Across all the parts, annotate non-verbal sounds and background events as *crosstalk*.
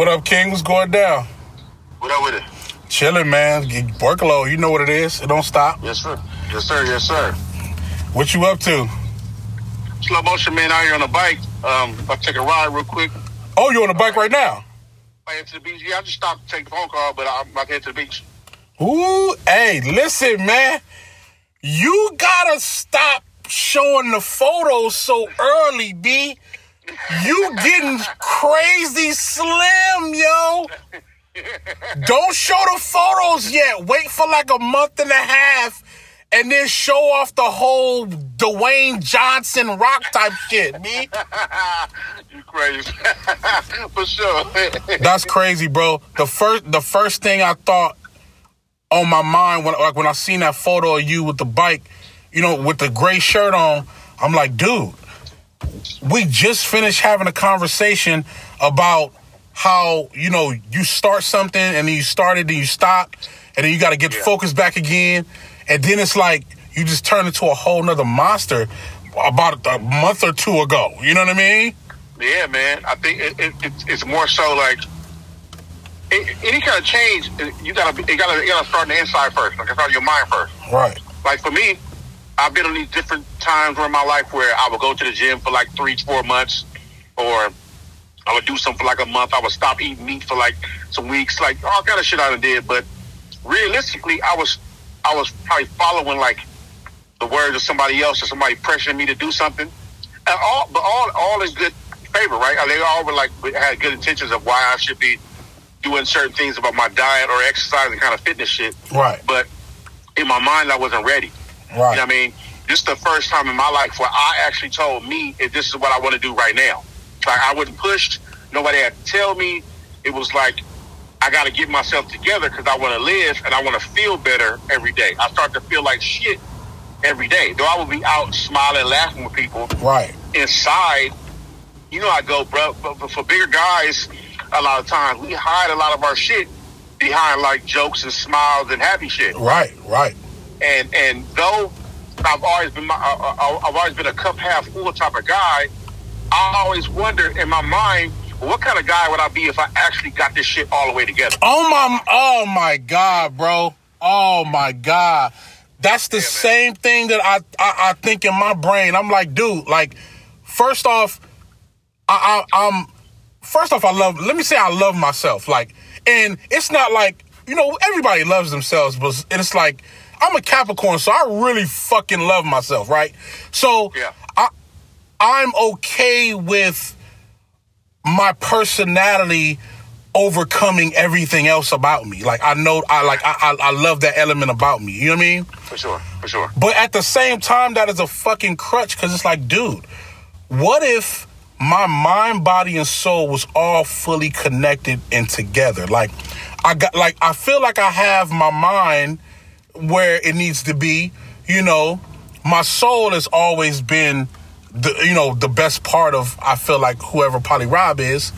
What up, King? What's going down? What up with it? Chilling, man. Workload. You know what it is. It don't stop. Yes, sir. Yes, sir. Yes, sir. What you up to? Slow motion man out here on a bike. Um, I'll take a ride real quick. Oh, you on a bike right now? I head to the beach. Yeah, I just stopped to take the phone call, but I'm about to head to the beach. Ooh, hey, listen, man. You gotta stop showing the photos so early, B. You getting crazy slim, yo. Don't show the photos yet. Wait for like a month and a half and then show off the whole Dwayne Johnson rock type shit, me. *laughs* you crazy. *laughs* For sure. *laughs* That's crazy, bro. The first the first thing I thought on my mind when like when I seen that photo of you with the bike, you know, with the gray shirt on, I'm like, dude, we just finished having a conversation about how, you know, you start something and then you start it and you stop and then you gotta get Yeah. focused back again. And then it's like you just turn into a whole nother monster about a month or two ago. You know what I mean? yeah, man. I think it, it, it's, it's more so like a- any kind of change. You gotta be- you gotta you gotta start on the inside first. Like start your mind first. Right. like for me, I've been on these different times in my life where I would go to the gym for like three, four months, or I would do something for like a month. I would stop eating meat for like some weeks, like oh, all kind of shit I done did. But realistically, I was I was probably following like the words of somebody else or somebody pressuring me to do something. And all, but all all in good favor, right? They all were like had good intentions of why I should be doing certain things about my diet or exercise and kind of fitness shit. Right. But in my mind, I wasn't ready. Right. You know what I mean? This is the first time in my life where I actually told me if this is what I want to do right now. Like I wasn't pushed. Nobody had to tell me. It was like I got to get myself together because I want to live and I want to feel better every day. I start to feel like shit every day. Though I would be out smiling, laughing with people, Right. inside, you know, I go, bro. But but for bigger guys, a lot of times we hide a lot of our shit behind like jokes and smiles and happy shit Right. Right. And and though I've always been my, uh, uh, I've always been a cup half full type of guy, I always wonder in my mind, what kind of guy would I be if I actually got this shit all the way together? Oh my! Oh my God, bro! Oh my God! That's the Yeah, same thing that I, I I think in my brain. I'm like, dude. Like, first off, I, I I'm first off, I love. Let me say, I love myself. Like, and it's not like you know everybody loves themselves, but it's like I'm a Capricorn, so I really fucking love myself, right? So Yeah. I I'm okay with my personality overcoming everything else about me. Like I know I like I, I I love that element about me. You know what I mean? For sure, for sure. But at the same time, that is a fucking crutch because it's like, dude, what if my mind, body, and soul was all fully connected and together? Like, I got, like, I feel like I have my mind where it needs to be. You know, my soul has always been the, you know, the best part of. I feel like whoever Polly Rob is.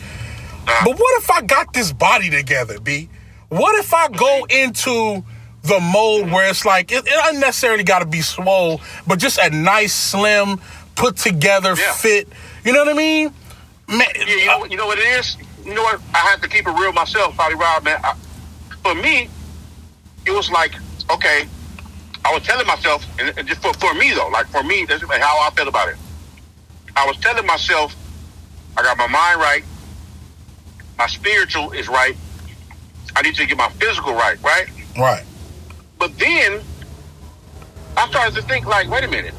But what if I got this body together, B? What if I go into the mode where it's like it, it doesn't necessarily got to be swole, but just a nice, slim, put together Yeah. fit. You know what I mean? Man, Yeah, you know, what- you know what it is. You know what? I have to keep it real myself, Polly Rob, man. I, for me, it was like, okay, I was telling myself, and, and just for, for me though, like for me, that's how I felt about it. I was telling myself, I got my mind right, my spiritual is right. I need to get my physical right, right? right, But then I started to think, like, wait a minute.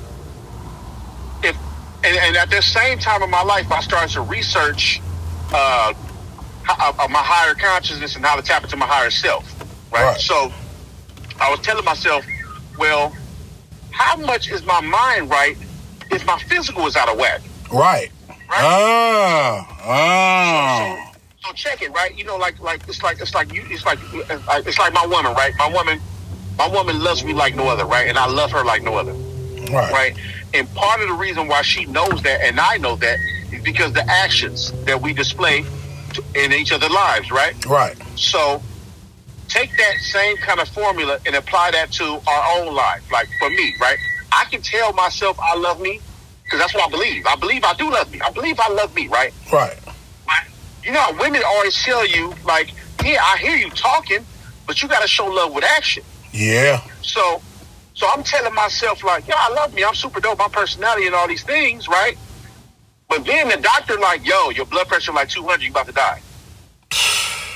If and, and at the same time in my life, I started to research uh, how, uh, my higher consciousness and how to tap into my higher self. Right? Right. So I was telling myself, well, how much is my mind right if my physical is out of whack? right. Right. Ah, ah. So check it, right? You know, like like it's like it's like you it's like it's like my woman, right? My woman, my woman loves me like no other, right? And I love her like no other. Right. right? And part of the reason why she knows that and I know that is because the actions that we display in each other's lives, right? Right. So take that same kind of formula and apply that to our own life. Like for me, right? I can tell myself I love me because that's what I believe. I believe I do love me. I believe I love me, right? Right. You know how women always tell you, like, yeah, I hear you talking, but you got to show love with action. Yeah. So, so I'm telling myself, like, yeah, I love me. I'm super dope. My personality and all these things, right? But then the doctor, like, yo, your blood pressure like 200, you about to die.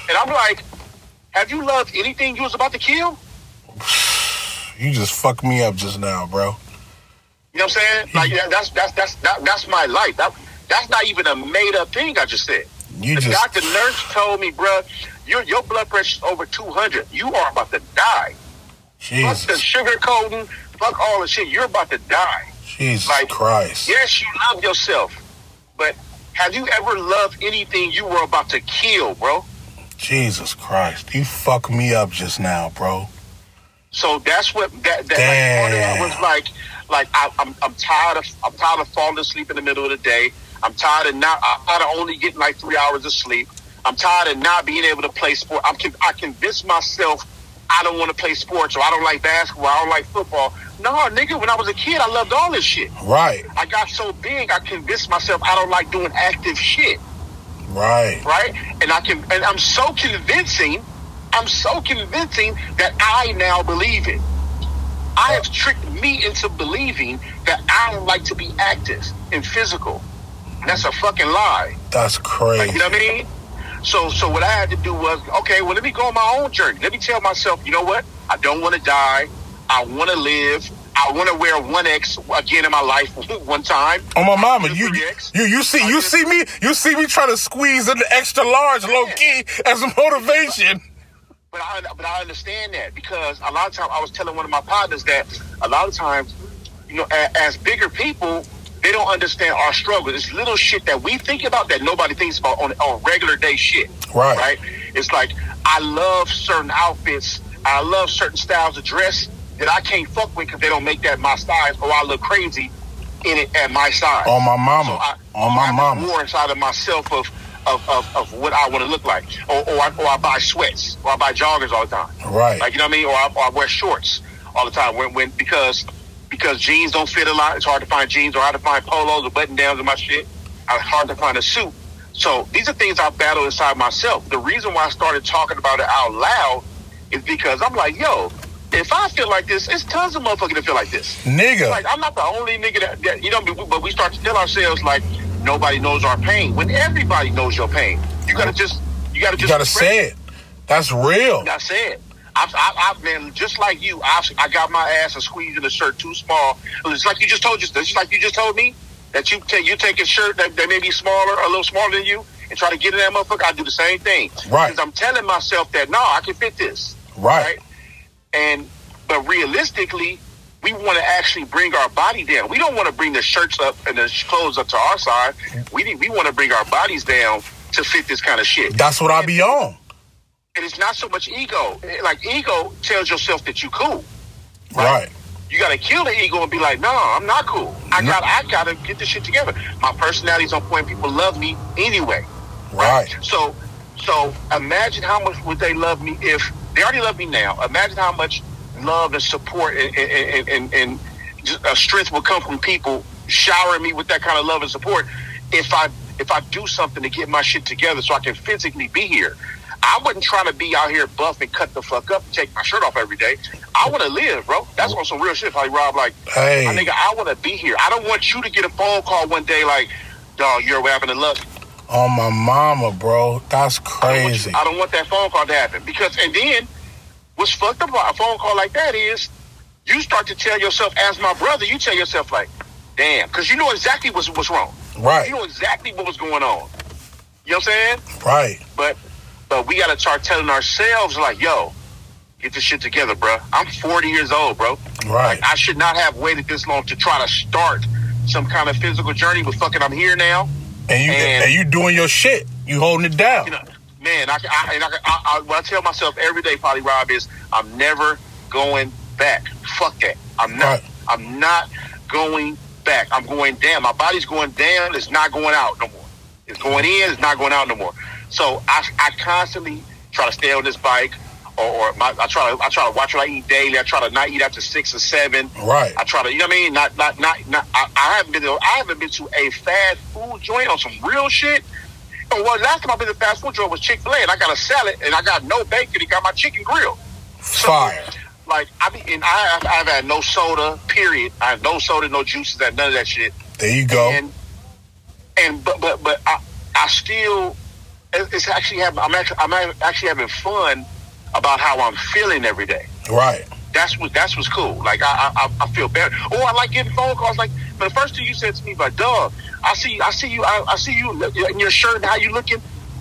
And I'm like, have you loved anything you was about to kill? *sighs* You just fucked me up just now, bro. You know what I'm saying? *laughs* Like yeah, that's that's that's that, that's my life. That that's not even a made up thing I just said. You the just doctor nurse told me, bro, your your blood pressure's over 200. You are about to die. Fuck the sugar coating. Fuck all the shit. You're about to die. Jesus like- Christ. Yes, you love yourself, but have you ever loved anything you were about to kill, bro? Jesus Christ. You fucked me up just now, bro. So that's what that that like, part of it was like. Like I, I'm, I'm tired of I'm tired of falling asleep in the middle of the day. I'm tired of not I'm tired of only getting like three hours of sleep. I'm tired of not being able to play sport. I'm I convinced myself I don't want to play sports or I don't like basketball. I don't like football. No, nigga. When I was a kid, I loved all this shit. Right. I got so big, I convinced myself I don't like doing active shit. Right. right? And I can, and I'm so convincing, I'm so convincing that I now believe it. I have tricked me into believing that I don't like to be active and physical. That's a fucking lie. That's Like, crazy. you know what I mean? So, so what I had to do was, okay, well, let me go on my own journey. Let me tell myself, you know what? I don't want to die. I want to live. I want to wear one X again in my life *laughs* one time. Oh my mama, you you you see you see me you see me trying to squeeze in the extra large low key as a motivation. But I, but I understand that because a lot of times I was telling one of my partners that a lot of times, you know, as, as bigger people, they don't understand our struggle. It's little shit that we think about that nobody thinks about on, on regular day shit. Right. Right. It's like I love certain outfits. I love certain styles of dress that I can't fuck with because they don't make that my size, or I look crazy in it at my size. On my mama. So I, On my I mama. War inside of myself of of, of, of what I want to look like, or or I, or I buy sweats, or I buy joggers all the time. Right. Like you know what I mean, or I, or I wear shorts all the time when when because because jeans don't fit a lot. It's hard to find jeans, or hard to find polos or button downs in my shit. It's hard to find a suit. So these are things I battle inside myself. The reason why I started talking about it out loud is because I'm like, yo, if I feel like this, it's tons of motherfuckers that feel like this. Nigga. Like I'm not the only nigga that, that you know, but we start to tell ourselves like nobody knows our pain when everybody knows your pain. You gotta just you gotta you just gotta say it. That's real. I said. I've, I've, I've been just like you. I've, I got my ass and squeezing the shirt too small. It's like you just told you. It's like you just told me that you take you take a shirt that, that may be smaller, a little smaller than you, and try to get in that motherfucker. I do the same thing. Right. Because I'm telling myself that no, I can fit this. Right. And but realistically, we want to actually bring our body down. We don't want to bring the shirts up and the clothes up to our side. We we want to bring our bodies down to fit this kind of shit. That's what I be on. And it's not so much ego. Eh, like ego tells yourself that you cool. Right. You gotta kill the ego and be like, no, I'm not cool. I No. got I gotta get this shit together. My personality's on point. People love me anyway. Right. So so imagine how much would they love me if they already love me now. Imagine how much love and support and and, and, and uh, strength will come from people showering me with that kind of love and support if I if I do something to get my shit together so I can physically be here. I wasn't trying to be out here buff and cut the fuck up and take my shirt off every day. I want to live, bro. That's on some real shit. Like Rob, like, Hey. my nigga, I want to be here. I don't want you to get a phone call one day like, dog, you're having a luck. On my mama, bro. That's I don't, want crazy. I don't want that phone call to happen because, and then what's fucked up about a phone call like that is you start to tell yourself, as my brother, you tell yourself like, damn, because you know exactly what's what's wrong. Right. You know exactly what was going on. You know what I'm saying? Right. But but we gotta start telling ourselves like, yo, get this shit together, bro. I'm 40 years old, bro. Right. Like, I should not have waited this long to try to start some kind of physical journey. But fucking, I'm here now. And you And- and you doing your shit. You holding it down. You know, man, I, I, and I, I, I, what I tell myself every day, Polly Rob, is I'm never going back. Fuck that. I'm not. Right. I'm not going back. I'm going down. My body's going down. It's not going out no more. It's going in. It's not going out no more. So I, I constantly try to stay on this bike, or, or my, I try to, I try to watch what I eat daily. I try to not eat after six or seven. Right. I try to, you know what I mean? Not, not, not, not I, I haven't been to, I haven't been to a fast food joint on some real shit Oh, well, last time I've been to fast food joint was Chick Fil A, and I got a salad, and I got no bacon. He got my chicken grill. Fire. Like I mean, and I, I've had no soda. Period. I have no soda, no juices, that none of that shit. There you go. And and but but but I I still it's actually having I'm actually I'm actually having fun about how I'm feeling every day. Right. That's what that's what's cool. Like I I, I feel better. Oh, I like getting phone calls. Like but the first thing you said to me, like, "Dog, I see I see you I, I see you in your shirt and how you looking."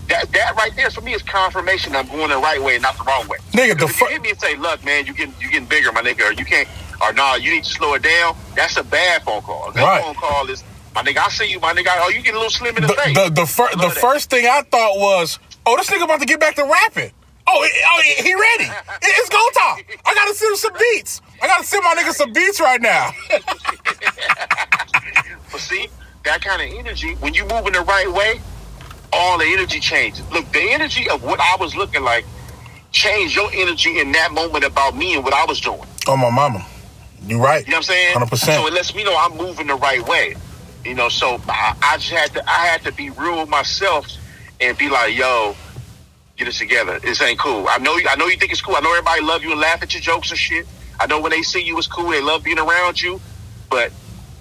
That, that right there for me is confirmation I'm going the right way not the wrong way. Nigga, the you hit me and say, "Look, man, you getting you getting bigger, my nigga," or you can't, or nah, you need to slow it down. That's a bad phone call. That right. phone call is, my nigga, I see you, my nigga. Oh, you get a little slim in the, the face. The, the, fir- the first thing I thought was, oh, this nigga about to get back to rapping. Oh, he, oh, he ready. It's go time. I gotta send him some beats. I gotta send my nigga some beats right now. *laughs* but see, that kind of energy, when you move in the right way, all the energy changes. Look, the energy of what I was looking like changed your energy in that moment about me and what I was doing. Oh, my mama. You're right. You know what I'm saying? Hundred percent. So it lets me know I'm moving the right way. You know, so I, I just had to I had to be real with myself and be like, yo, get this together. This ain't cool. I know you I know you think it's cool. I know everybody love you and laugh at your jokes and shit. I know when they see you it's cool, they love being around you. But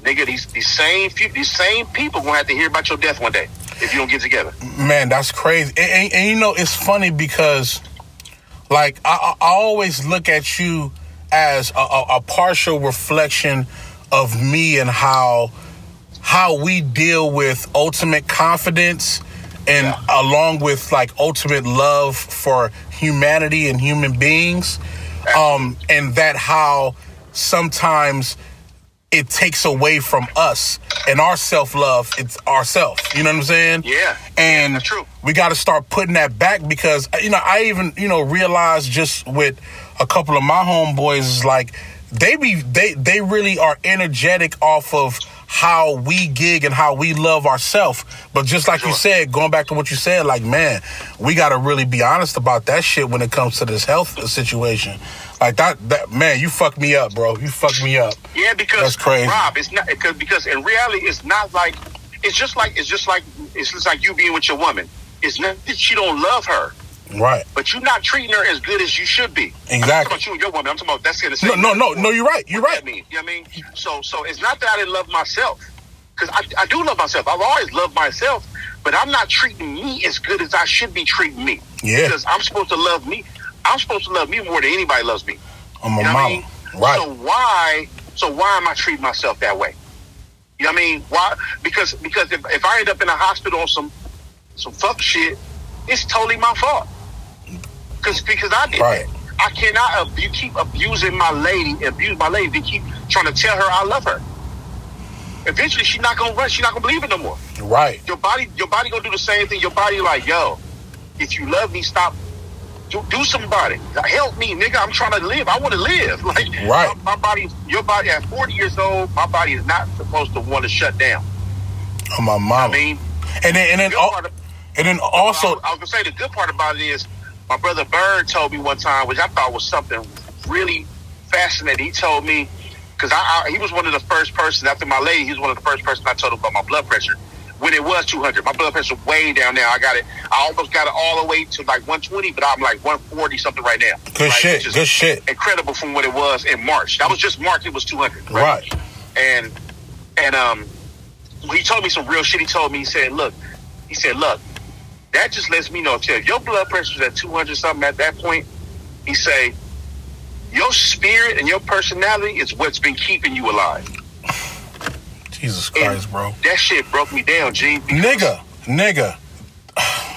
nigga, these these same few, these same people gonna have to hear about your death one day if you don't get together. Man, that's crazy. And, and, and you know, it's funny because, like, I, I always look at you as a, a, a, partial reflection of me and how how we deal with ultimate confidence and yeah. along with like ultimate love for humanity and human beings um and that how sometimes it takes away from us and our self-love it's ourself. You know what i'm saying? Yeah. And that's true. we got to start putting that back because you know i even you know realized just with a couple of my homeboys is like they be they they really are energetic off of how we gig and how we love ourselves. But just like sure. you said, going back to what you said, like man, we got to really be honest about that shit when it comes to this health situation. Like that, that man, you fucked me up, bro. You fucked me up. Yeah, because that's crazy. Rob, it's not because because in reality, it's not like it's just like it's just like it's just like you being with your woman. It's not that you don't love her. Right. But you're not treating her as good as you should be. Exactly. I'm talking about you and your woman. I'm talking about that's the same. No, no, no, no. You're right. You're what right. That mean? You know what I mean? So, so it's not that I didn't love myself, because I, I do love myself. I've always loved myself, but I'm not treating me as good as I should be treating me. Yeah. Because I'm supposed to love me. I'm supposed to love me more than anybody loves me. I'm a you know mama. I mean? Right. So why? So why am I treating myself that way? You know what I mean? Why? Because because if, if I end up in a hospital on some some fuck shit, it's totally my fault. Because because I did right. I cannot abu- keep abusing my lady, abuse my lady, keep trying to tell her I love her. Eventually, she's not gonna run. She's not gonna believe it no more. Right. Your body, your body gonna do the same thing. Your body like, yo, if you love me, stop. Do, do somebody help me, nigga. I'm trying to live. I want to live. *laughs* Like, right. My, my body, your body at 40 years old, my body is not supposed to want to shut down. Oh my mama. I mean, and then and then, al- of- and then also I, was- I was gonna say the good part about it is my brother Bird told me one time, which I thought was something really fascinating. He told me because I, I he was one of the first persons after my lady. He was one of the first persons I told him about my blood pressure when it was 200. My blood pressure way down now. I got it. I almost got it all the way to like 120, but I'm like 140 something right now. good Right? shit. Good shit. Incredible from what it was in March. That was just March. It was 200. Right. And and um, he told me some real shit. He told me he said, look, he said, look, that just lets me know if your blood pressure is at 200 something at that point, he say, your spirit and your personality is what's been keeping you alive. Jesus And Christ, bro. That shit broke me down, G. Nigga, nigga.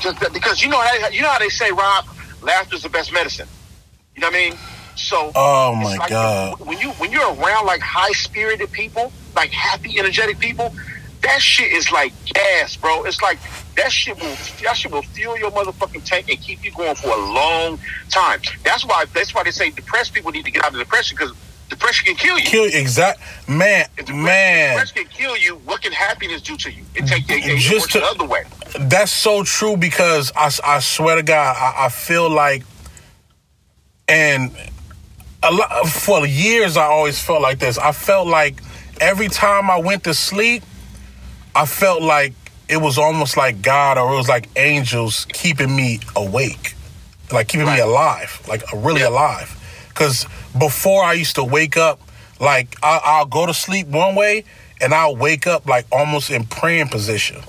Just that- because you know how you know how they say, Rob, laughter's the best medicine. You know what I mean? So Oh my like God. when you when you're around like high spirited people, like happy, energetic people, that shit is like gas, bro. It's like that shit will that shit will fuel your motherfucking tank and keep you going for a long time. That's why that's why they say depressed people need to get out of depression because depression can kill you. Kill exact man, depression, man. depression can kill you. What can happiness do to you? It take it, it, Just to- the other way. That's so true because I, I swear to God, I, I feel like, and a lot for years I always felt like this. I felt like every time I went to sleep, I felt like it was almost like God or it was like angels keeping me awake, like keeping me alive, like really Yeah. alive. Because before I used to wake up, like I, I'll go to sleep one way and I'll wake up like almost in praying position.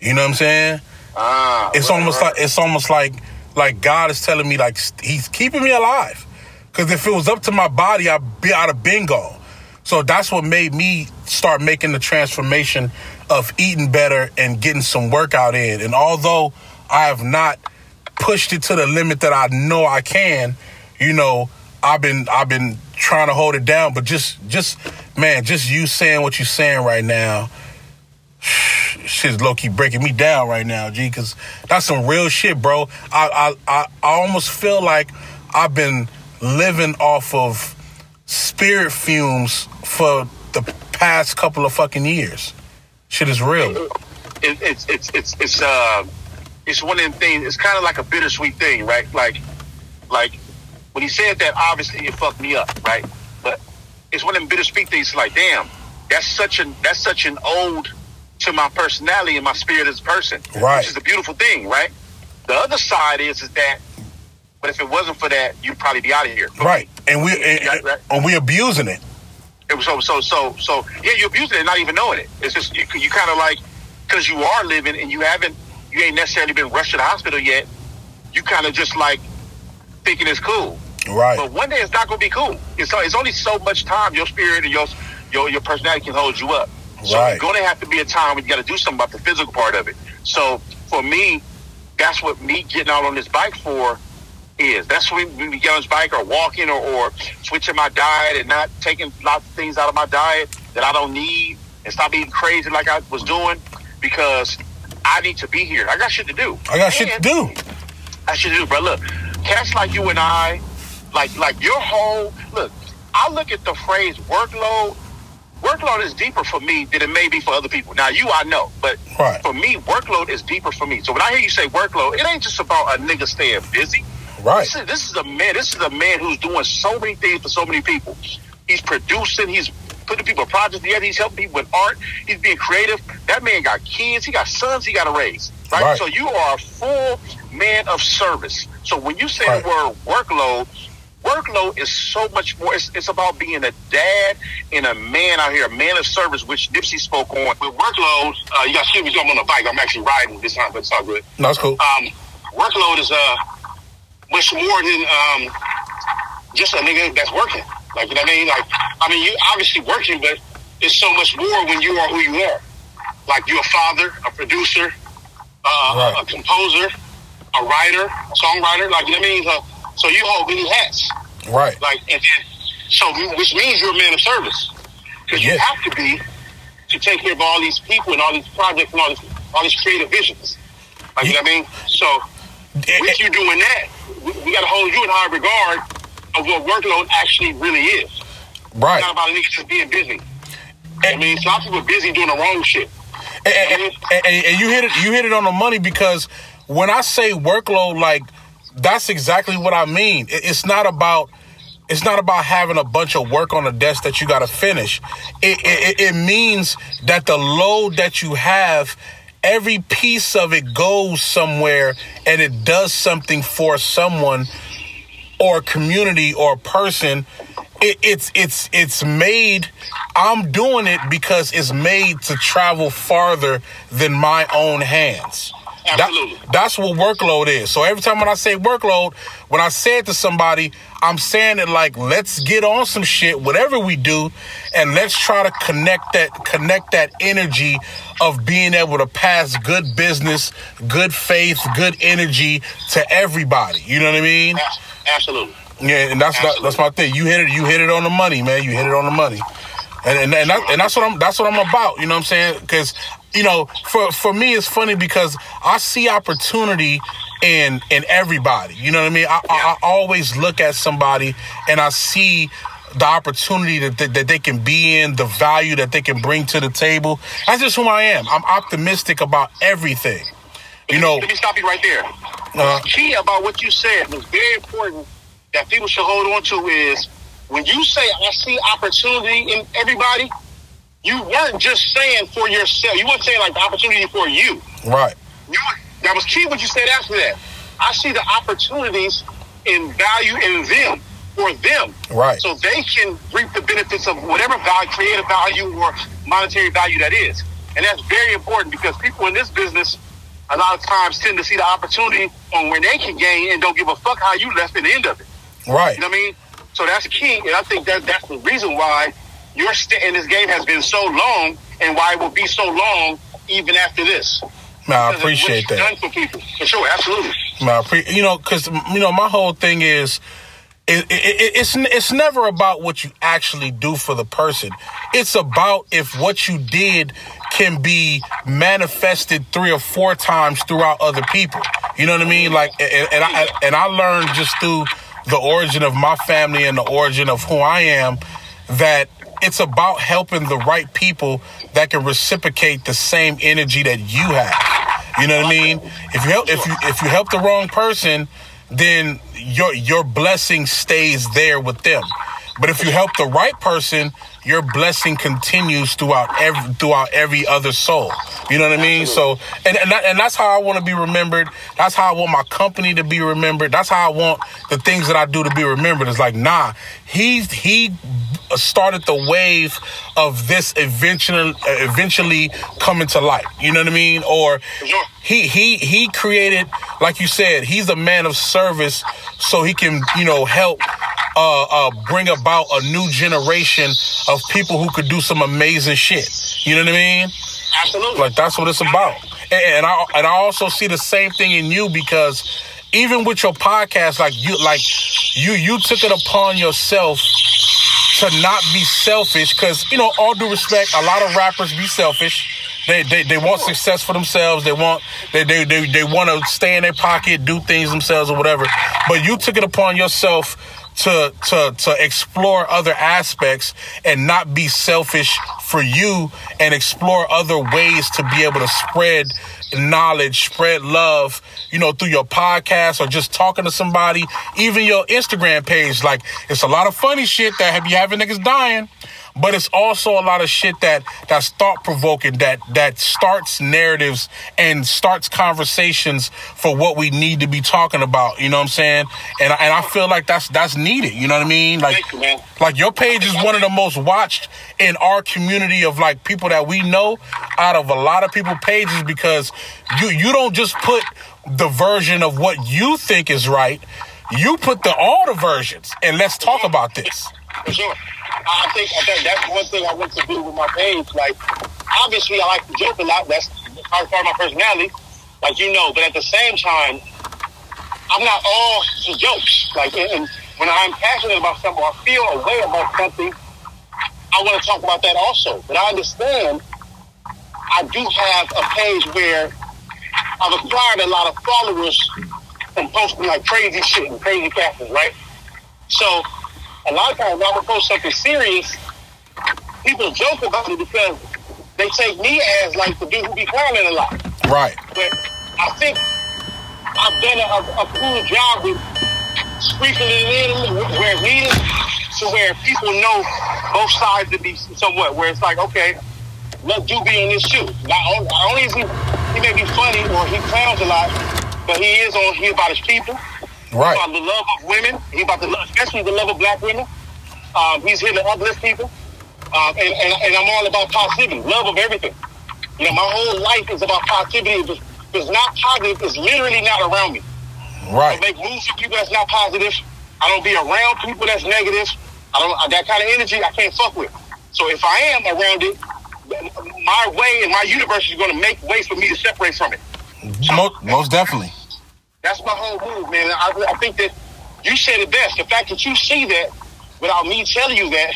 You know what I'm saying? Ah, It's right, almost right. like it's almost like like God is telling me like He's keeping me alive. Because if it was up to my body, I'd be out of bingo. So that's what made me start making the transformation of eating better and getting some workout in. And although I have not pushed it to the limit that I know I can, you know, I've been I've been trying to hold it down. But just just man, just you saying what you're saying right now, *sighs* shit's low key breaking me down right now, G. Because that's some real shit, bro. I, I I I almost feel like I've been living off of spirit fumes for the past couple of fucking years. Shit is real. it, it's it's it's it's uh it's one of them things. It's kind of like a bittersweet thing, right? Like like when he said that, obviously it fucked me up, right? But it's one of them bittersweet things. Like, damn, that's such an that's such an ode to my personality and my spirit as a person, Right. Which is a beautiful thing, right? The other side is is that, but if it wasn't for that, you'd probably be out of here, Right. And we and, and we abusing it. So so so so yeah, you're abusing it, and not even knowing it. It's just you, you kind of like because you are living and you haven't you ain't necessarily been rushed to the hospital yet. You kind of just like thinking it's cool, Right. but one day it's not going to be cool. It's uh, it's only so much time your spirit and your your your personality can hold you up. So Right. there's going to have to be a time when you got to do something about the physical part of it. So for me, that's what me getting out on this bike for is. That's when we get on this bike or walking or, or switching my diet and not taking lots of things out of my diet that I don't need and stop eating crazy like I was doing because I need to be here. I got shit to do. I got shit to do. I should do, bro. Look, cats like you and I, like like your whole look. I look at the phrase workload. Workload is deeper for me than it may be for other people. Now you, I know, but Right. for me, workload is deeper for me. So when I hear you say workload, it ain't just about a nigga staying busy. Right. This is, this is a man. This is a man who's doing so many things for so many people. He's producing. He's putting people projects together. He's helping people with art. He's being creative. That man got kids. He got sons. He got to raise. Right? Right. So you are a full man of service. So when you say Right. the word workload, workload is so much more. It's, it's about being a dad and a man out here, a man of service, which Nipsey spoke on. With workload, uh, you got to excuse me. I'm on a bike. I'm actually riding this time, but it's all good No, that's cool. um, workload is uh much more than um just a nigga that's working. Like you know what I mean? Like I mean you obviously working, but it's so much more when you are who you are. Like you're a father, a producer, uh, Right. a, composer, a writer, a songwriter. Like you know what I mean? So, so you hold many hats. Right. Like and then so which means you're a man of service because you have to be to take care of all these people and all these projects and all these all these creative visions. Like you know what I mean? So Eh, with you doing that, we, we got to hold you in high regard of what workload actually really is. Right. It's not about a nigga just being busy. I mean, a lot of people are busy doing the wrong shit. and, and- and- and you hit it you hit it on the money because when I say workload, like that's exactly what I mean. It's not about it's not about having a bunch of work on the desk that you got to finish. It, it it means that the load that you have, every piece of it goes somewhere and it does something for someone or a community or a person it, it's it's it's made i'm doing it because it's made to travel farther than my own hands That- Absolutely. that's what workload is so every time when i say workload when i say it to somebody i'm saying it like let's get on some shit whatever we do and let's try to connect that connect that energy of being able to pass good business good faith good energy to everybody you know what i mean Absolutely. yeah, and that's that, that's my thing. You hit it. You hit it on the money, man. You hit it on the money, and and, and, that, and that's what I'm that's what I'm about. You know what I'm saying? Because you know, for for me, it's funny because I see opportunity in in everybody. You know what I mean? I, I, I always look at somebody and I see the opportunity that, that that they can be in, the value that they can bring to the table. That's just who I am. I'm optimistic about everything. You know, Let me stop you right there. uh, key about what you said was very important that people should hold on to is when you say I see opportunity in everybody, you weren't just saying for yourself. You weren't saying like the opportunity for you. Right. You, that was key what you said after that. I see the opportunities in value in them for them. Right. So they can reap the benefits of whatever value, creative value or monetary value that is. And that's very important because people in this business a lot of times tend to see the opportunity on when they can gain and don't give a fuck how you left at the end of it. Right. You know what I mean? So that's key, and I think that that's the reason why your stint in this game has been so long, and why it will be so long even after this. Man, I Because of what appreciate that. Done for people, for sure, absolutely. Man, pre- you know, because you know, my whole thing is, it, it, it, it's it's never about what you actually do for the person. It's about if what you did can be manifested three or four times throughout other people. You know what I mean? Like, and, and I and I learned just through the origin of my family and the origin of who I am that it's about helping the right people that can reciprocate the same energy that you have. You know what I mean? If you help, if you if you help the wrong person, then your your blessing stays there with them. But if you help the right person, your blessing continues throughout every throughout every other soul. You know what I mean? So, and and, that, and that's how I want to be remembered. That's how I want my company to be remembered. That's how I want the things that I do to be remembered. It's like, nah, he's he started the wave of this eventually eventually coming to light. You know what I mean? Or he he he created, like you said, he's a man of service, so he can you know help uh, uh, bring about a new generation of people who could do some amazing shit. You know what I mean? Absolutely. Like that's what it's about. And, and I and I also see the same thing in you because even with your podcast, like you like you you took it upon yourself to not be selfish because you know all due respect a lot of rappers be selfish they they, they want success for themselves they want they they, they, they want to stay in their pocket do things themselves or whatever but you took it upon yourself to to to explore other aspects and not be selfish for you and explore other ways to be able to spread knowledge, spread love, you know, through your podcast or just talking to somebody, even your Instagram page. Like it's a lot of funny shit that have you having niggas dying, but it's also a lot of shit that that's thought provoking that that starts narratives and starts conversations for what we need to be talking about. You know what I'm saying? And I, and I feel like that's that's needed. You know what I mean? Like you, like your page is one of the most watched in our community of like people that we know out of a lot of people pages because you you don't just put the version of what you think is right. You put the all the versions and let's talk about this. For sure. I think I think that's one thing I want to do with my page. Like, obviously, I like to joke a lot. That's part of my personality, like you know. But at the same time, I'm not all jokes. Like, and when I'm passionate about something or I feel a way about something, I want to talk about that also. But I understand I do have a page where I've acquired a lot of followers from posting like crazy shit and crazy captions, right? So a lot of times when I post something serious, people joke about it because they take me as like the dude who be clowning a lot. Right. But I think I've done a, a, cool job with sprinkling it in where needed to where people know both sides to be somewhat, where it's like, okay, let you be in this shoe. Not only, not only is he, he may be funny or he clowns a lot, but he is on, he about his people Right. about the love of women. He about the love, especially the love of black women. Um, he's here to uplift people, um, and, and, and I'm all about positivity, love of everything. You know, my whole life is about positivity. If it's, if it's not positive, it's literally not around me. Right. I make moves for people that's not positive. I don't be around people that's negative. I don't that kind of energy. I can't fuck with. So if I am around it, my way and my universe is going to make ways for me to separate from it. Most, most definitely. That's my whole move, man. I, I think that you said it best. The fact that you see that without me telling you that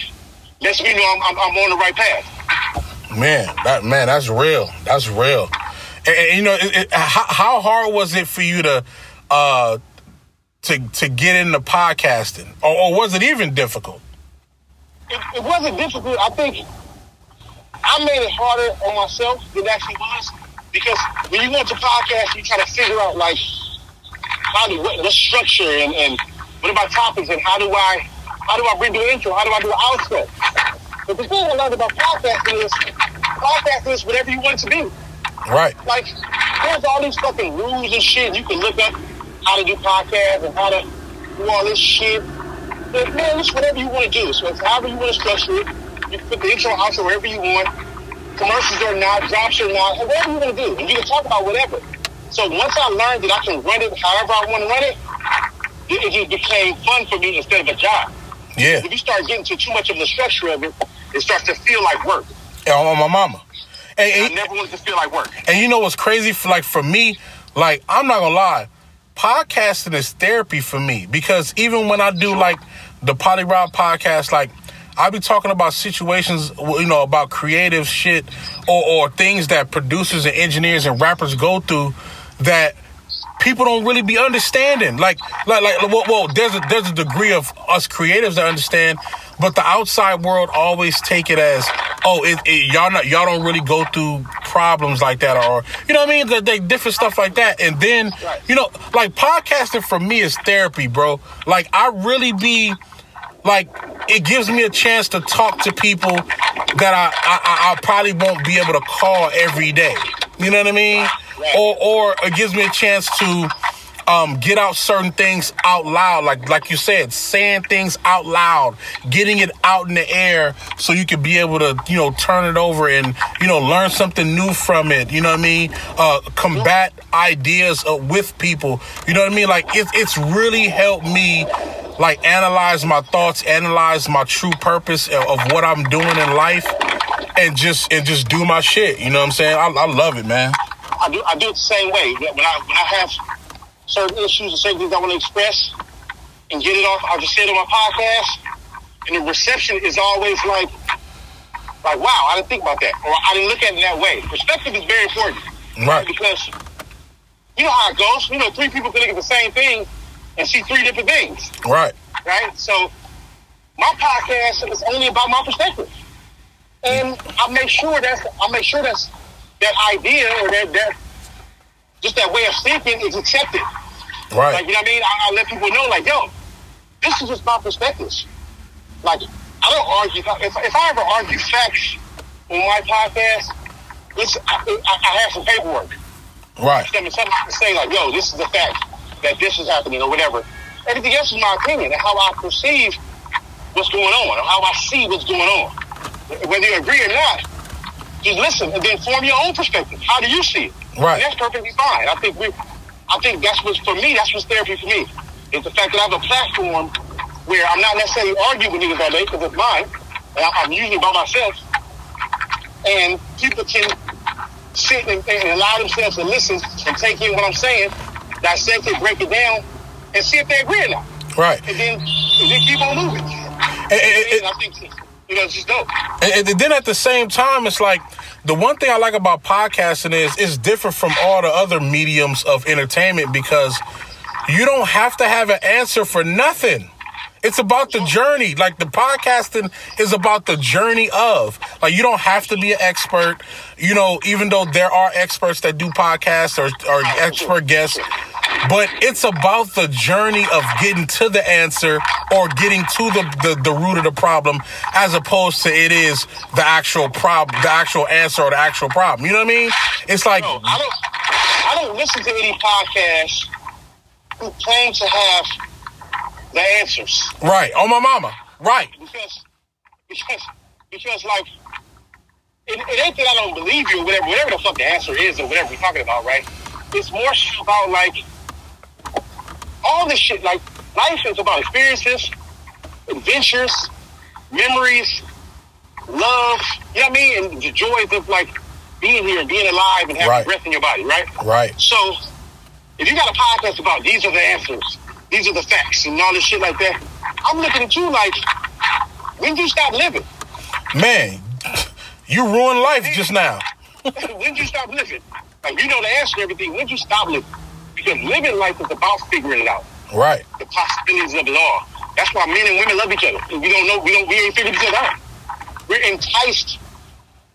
lets me know I'm, I'm, I'm on the right path. Man, that man, that's real. That's real. And, and, you know, it, it, how, how hard was it for you to uh to to get into podcasting, or, or was it even difficult? It, it wasn't difficult. I think I made it harder on myself than it actually was because when you go into podcast, you try to figure out like how do what, what structure and, and what are my topics and how do I how do I bring the intro? How do I do the outro? But the thing I learned about podcasting is podcasting is whatever you want it to be. Right. Like, there's all these fucking rules and shit. You can look up how to do podcasts and how to do all this shit. But man, it's whatever you want to do. So it's however you want to structure it. You can put the intro, outro wherever you want. Commercials or not, drops or not, whatever you want to do. And you can talk about whatever. So once I learned that I can run it however I want to run it, it, just became fun for me instead of a job. Yeah. If you start getting to too much of the structure of it, it starts to feel like work. Yeah, on my mama. And, I never wanted to feel like work. and you know what's crazy? For like for me, like I'm not gonna lie, podcasting is therapy for me because even when I do like the Poly Rob podcast, like I be talking about situations, you know, about creative shit or, or things that producers and engineers and rappers go through that people don't really be understanding. Like, like, like, well, there's a there's a degree of us creatives that understand, but the outside world always take it as, oh, it, it, y'all not y'all don't really go through problems like that, or you know what I mean, that they different stuff like that. And then, you know, like podcasting for me is therapy, bro. Like, I really be like it gives me a chance to talk to people that I, I I- probably won't be able to call every day. You know what I mean? Or or it gives me a chance to um, get out certain things out loud, like like you said, saying things out loud, getting it out in the air, so you can be able to you know turn it over and you know learn something new from it. You know what I mean? Uh, combat ideas uh, with people. You know what I mean? Like it's it's really helped me like analyze my thoughts, analyze my true purpose of, of what I'm doing in life, and just and just do my shit. You know what I'm saying? I, I love it, man. I do I do it the same way. When I when I have certain issues and certain things I want to express and get it off, I'll just say it on my podcast, and the reception is always like, like wow, I didn't think about that, or I didn't look at it that way. Perspective is very important, Right. Because you know how it goes. You know, three people can look at the same thing and see three different things, Right. right? So my podcast is only about my perspective, and I make sure that's I make sure that's that idea or that that just that way of thinking is accepted. Right. Like you know what I mean? I, I let people know, like, yo, this is just my perspective. Like I don't argue. If, if I ever argue facts on my podcast, it's I, I, I have some paperwork. Right. Something something I can say, like, yo, this is the fact that this is happening or whatever. Everything else is my opinion and how I perceive what's going on or how I see what's going on. Whether you agree or not, just listen and then form your own perspective. How do you see it? Right. And that's perfectly fine. I think we, I think that's what's for me. That's what's therapy for me. It's the fact that I have a platform where I'm not necessarily arguing with niggas all day because it's mine, and I- I'm usually by myself, and people can sit and, and allow themselves to listen and take in what I'm saying, dissect it, break it down, and see if they agree or not, Right. and then and then keep on moving. And, and- And I think you know it's just dope. and- and then at the same time, it's like the one thing I like about podcasting is it's different from all the other mediums of entertainment because you don't have to have an answer for nothing. It's about the journey. Like the podcasting is about the journey of. Like you don't have to be an expert. You know, even though there are experts that do podcasts or, or expert guests, but it's about the journey of getting to the answer or getting to the, the, the root of the problem as opposed to it is the actual problem, the actual answer or the actual problem. You know what I mean? It's like, No, I don't. I don't listen to any podcasts who claim to have the answers right, on my mama. Right, because because because like it, it ain't that I don't believe you or whatever whatever the fuck the answer is or whatever we're talking about, right? It's more about like all this shit. Like life is about experiences, adventures, memories, love. You know what I mean? And the joys of like being here and being alive and having Right. breath in your body, right? right, So, if you got a podcast about these are the answers, these are the facts, and all this shit like that, I'm looking at you like, when do you stop living? man. You ruined life just now. *laughs* when do you stop living? Like, you know the answer to everything. When do you stop living? Because living life is about figuring it out, Right, the possibilities of it all. That's why men and women love each other. We don't know, we don't, we ain't figured each other out. We're enticed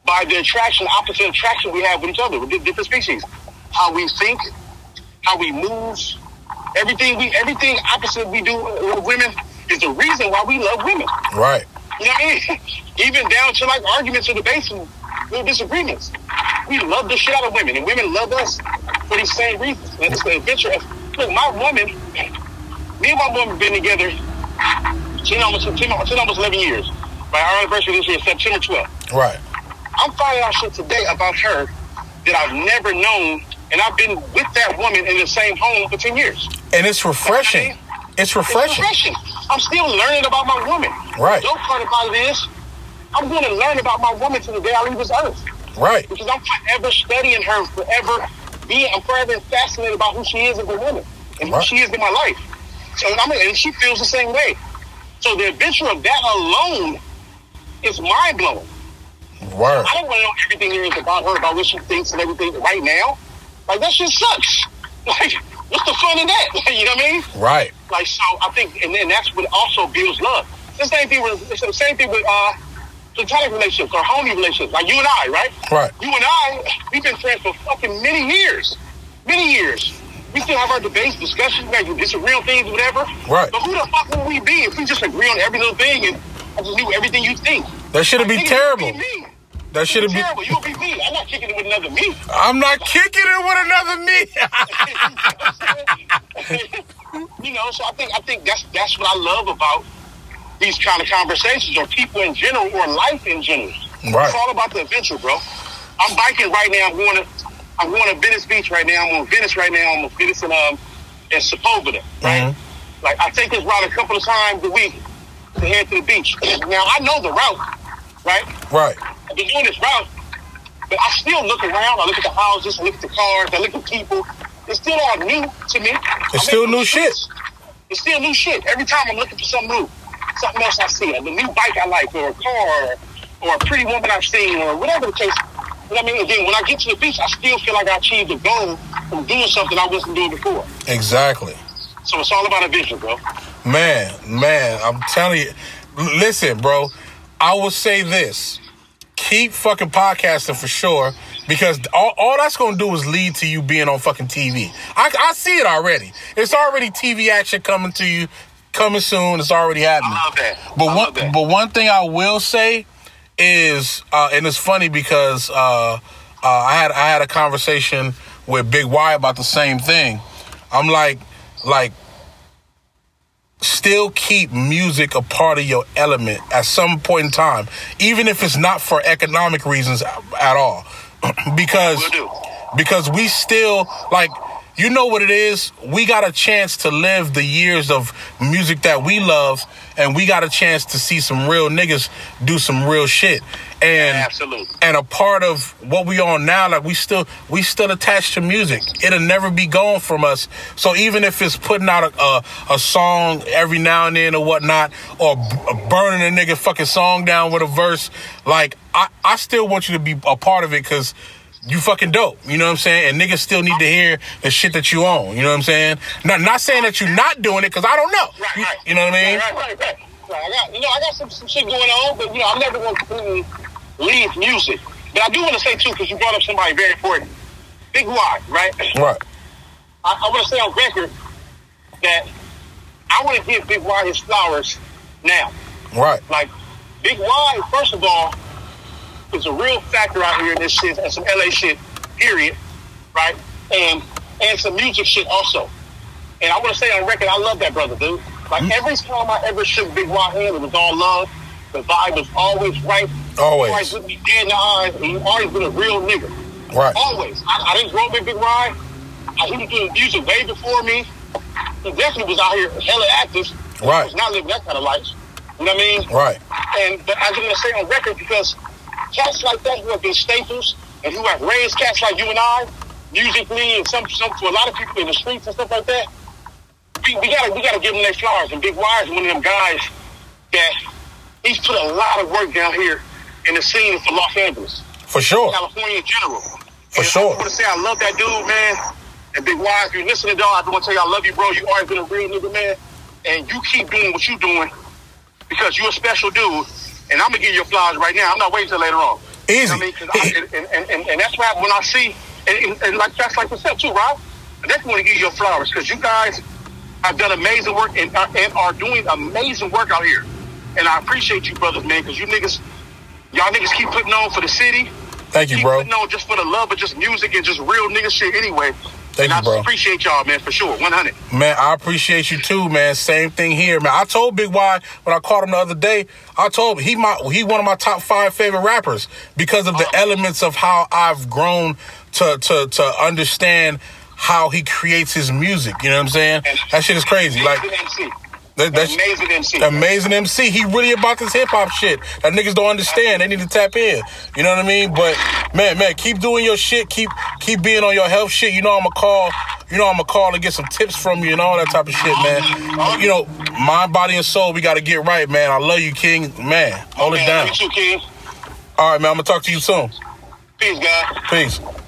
by the attraction, opposite attraction we have with each other, with di- different species. How we think, how we move, everything we, everything opposite we do with women is the reason why we love women. right, You You know what I mean? *laughs* Even down to like arguments or debates little disagreements. We love the shit out of women, and women love us for these same reasons. And it's the adventure. Of, look, my woman, me and my woman been together 10 almost, 10, 10 almost 11 years. My our anniversary this year is September 12th. Right. I'm finding out shit today about her that I've never known, and I've been with that woman in the same home for 10 years. And it's refreshing. It's refreshing. It's refreshing. I'm still learning about my woman. Right. The dope part about it is, I'm going to learn about my woman to the day I leave this earth. Right. Because I'm forever studying her, forever being, I'm forever fascinated about who she is as a woman and who she is in my life. So I'm, and she feels the same way. So the adventure of that alone is mind blowing. Word. I don't want to know everything there is about her, about what she thinks and everything right now. Like that shit sucks. *laughs* Like, what's the fun in that? *laughs* you know what I mean? Right. Like so, I think, and then that's what also builds love. It's the same thing with it's the same thing with uh, platonic relationships or homie relationships, like you and I, right? Right. You and I, we've been friends for fucking many years, many years. We still have our debates, discussions, like disagree on things, whatever. Right. But who the fuck would we be if we just agree on every little thing and I just knew everything you think? That should be terrible. be me. That should have been. Terrible. You'll be me. I'm not kicking it with another me. I'm not kicking it with another me. *laughs* you know, so I think I think that's that's what I love about these kind of conversations, or people in general, or life in general. Right. It's all about the adventure, bro. I'm biking right now. I'm going to I'm going to Venice Beach right now. I'm on Venice right now. I'm on Venice and um and Sepulveda, right? Like I take this route a couple of times a week to head to the beach. Now I know the route, right? right. I've been doing this route, but I still look around. I look at the houses, I look at the cars, I look at people. It's still all new to me. It's still new shit. It's still new shit. Every time I'm looking for something new, something else I see, a new bike I like, or a car, or, or a pretty woman I've seen, or whatever the case. You know what I mean? And then when I get to the beach, I still feel like I achieved a goal from doing something I wasn't doing before. Exactly. So it's all about a vision, bro. Man, man, I'm telling you. Listen, bro. I will say this: keep fucking podcasting for sure, because all, all that's gonna do is lead to you being on fucking TV. I, I see it already. It's already TV action coming to you, coming soon. It's already happening. I love that. But I one, that. but one thing I will say is, uh, and it's funny because uh, uh, I had I had a conversation with Big Y about the same thing. I'm like, like, still keep music a part of your element at some point in time, even if it's not for economic reasons at all, *clears throat* because because we still like you know what it is? We got a chance to live the years of music that we love and we got a chance to see some real niggas do some real shit. And Absolutely. and a part of what we on now like we still we still attached to music. It'll never be gone from us. So even if it's putting out a, a, a song every now and then or whatnot or b- burning a nigga fucking song down with a verse like i i still want you to be a part of it because you fucking dope, you know what I'm saying? And niggas still need to hear the shit that you own, you know what I'm saying? Not not saying that you're not doing it, because I don't know. Right, You, right. you know what I mean? Right, right, right, right. I got, you know, I got some, some shit going on, but you know, I'm never going to leave music. But I do want to say too, because you brought up somebody very important, Big Y, right? Right. I, I want to say on record that I want to give Big Y his flowers now. Right. Like, Big Y, first of all, is a real factor out here in this shit and some LA shit, period, right? And and some music shit also. And I want to say on record, I love that brother, dude. Like mm-hmm. every time I ever shook Big Y hand, it was all love. The vibe was always right. Always. Always looked me dead in the eyes. And he always been a real nigga. Right. Always. I, I didn't grow up with Big. I, he was doing music way before me. He definitely was out here hella active. He Right. was not living that kind of life. You know what I mean? Right. And but I was gonna say on record because cats like that who have been staples and who have raised cats like you and I, musically and some some to a lot of people in the streets and stuff like that, we, we gotta we gotta give them their flowers. And Big Y is one of them guys that he's put a lot of work down here in the scene for Los Angeles. For sure. California in general. For and sure. I want to say I love that dude, man. And Big Y, if you're listening, dog, I just want to tell you I love you, bro. You always been a real nigga, man. And you keep doing what you're doing because you're a special dude. And I'm gonna give you your flowers right now. I'm not waiting till later on. You know I mean? 'Cause I, and, and, and, and that's why when I see, and, and, like that's like yourself too, Rob. I definitely want to give you your flowers because you guys have done amazing work and, are- and are doing amazing work out here. and I appreciate you brothers, man, because you niggas, y'all niggas keep putting on for the city. Thank you, keep bro. putting on just for the love of just music and just real nigga shit anyway. Thank and you, I bro. just appreciate y'all, man, for sure. 100. Man, I appreciate you too, man. Same thing here, man. I told Big Y when I called him the other day. I told him he my he one of my top five favorite rappers because of the uh-huh. elements of how I've grown to to to understand how he creates his music. You know what I'm saying? That shit is crazy. Like. That, that's Amazing MC. amazing MC. He really about this hip hop shit that niggas don't understand. They need to tap in. You know what I mean? But man, man, keep doing your shit. Keep keep being on your health shit. You know I'ma call. You know I'ma call and get some tips from you and all that type of shit, man. You know, mind, body, and soul. We got to get right, man. I love you, King. Man, hold it down. You King. All right, man. I'm gonna talk to you soon. Peace, guys. Peace.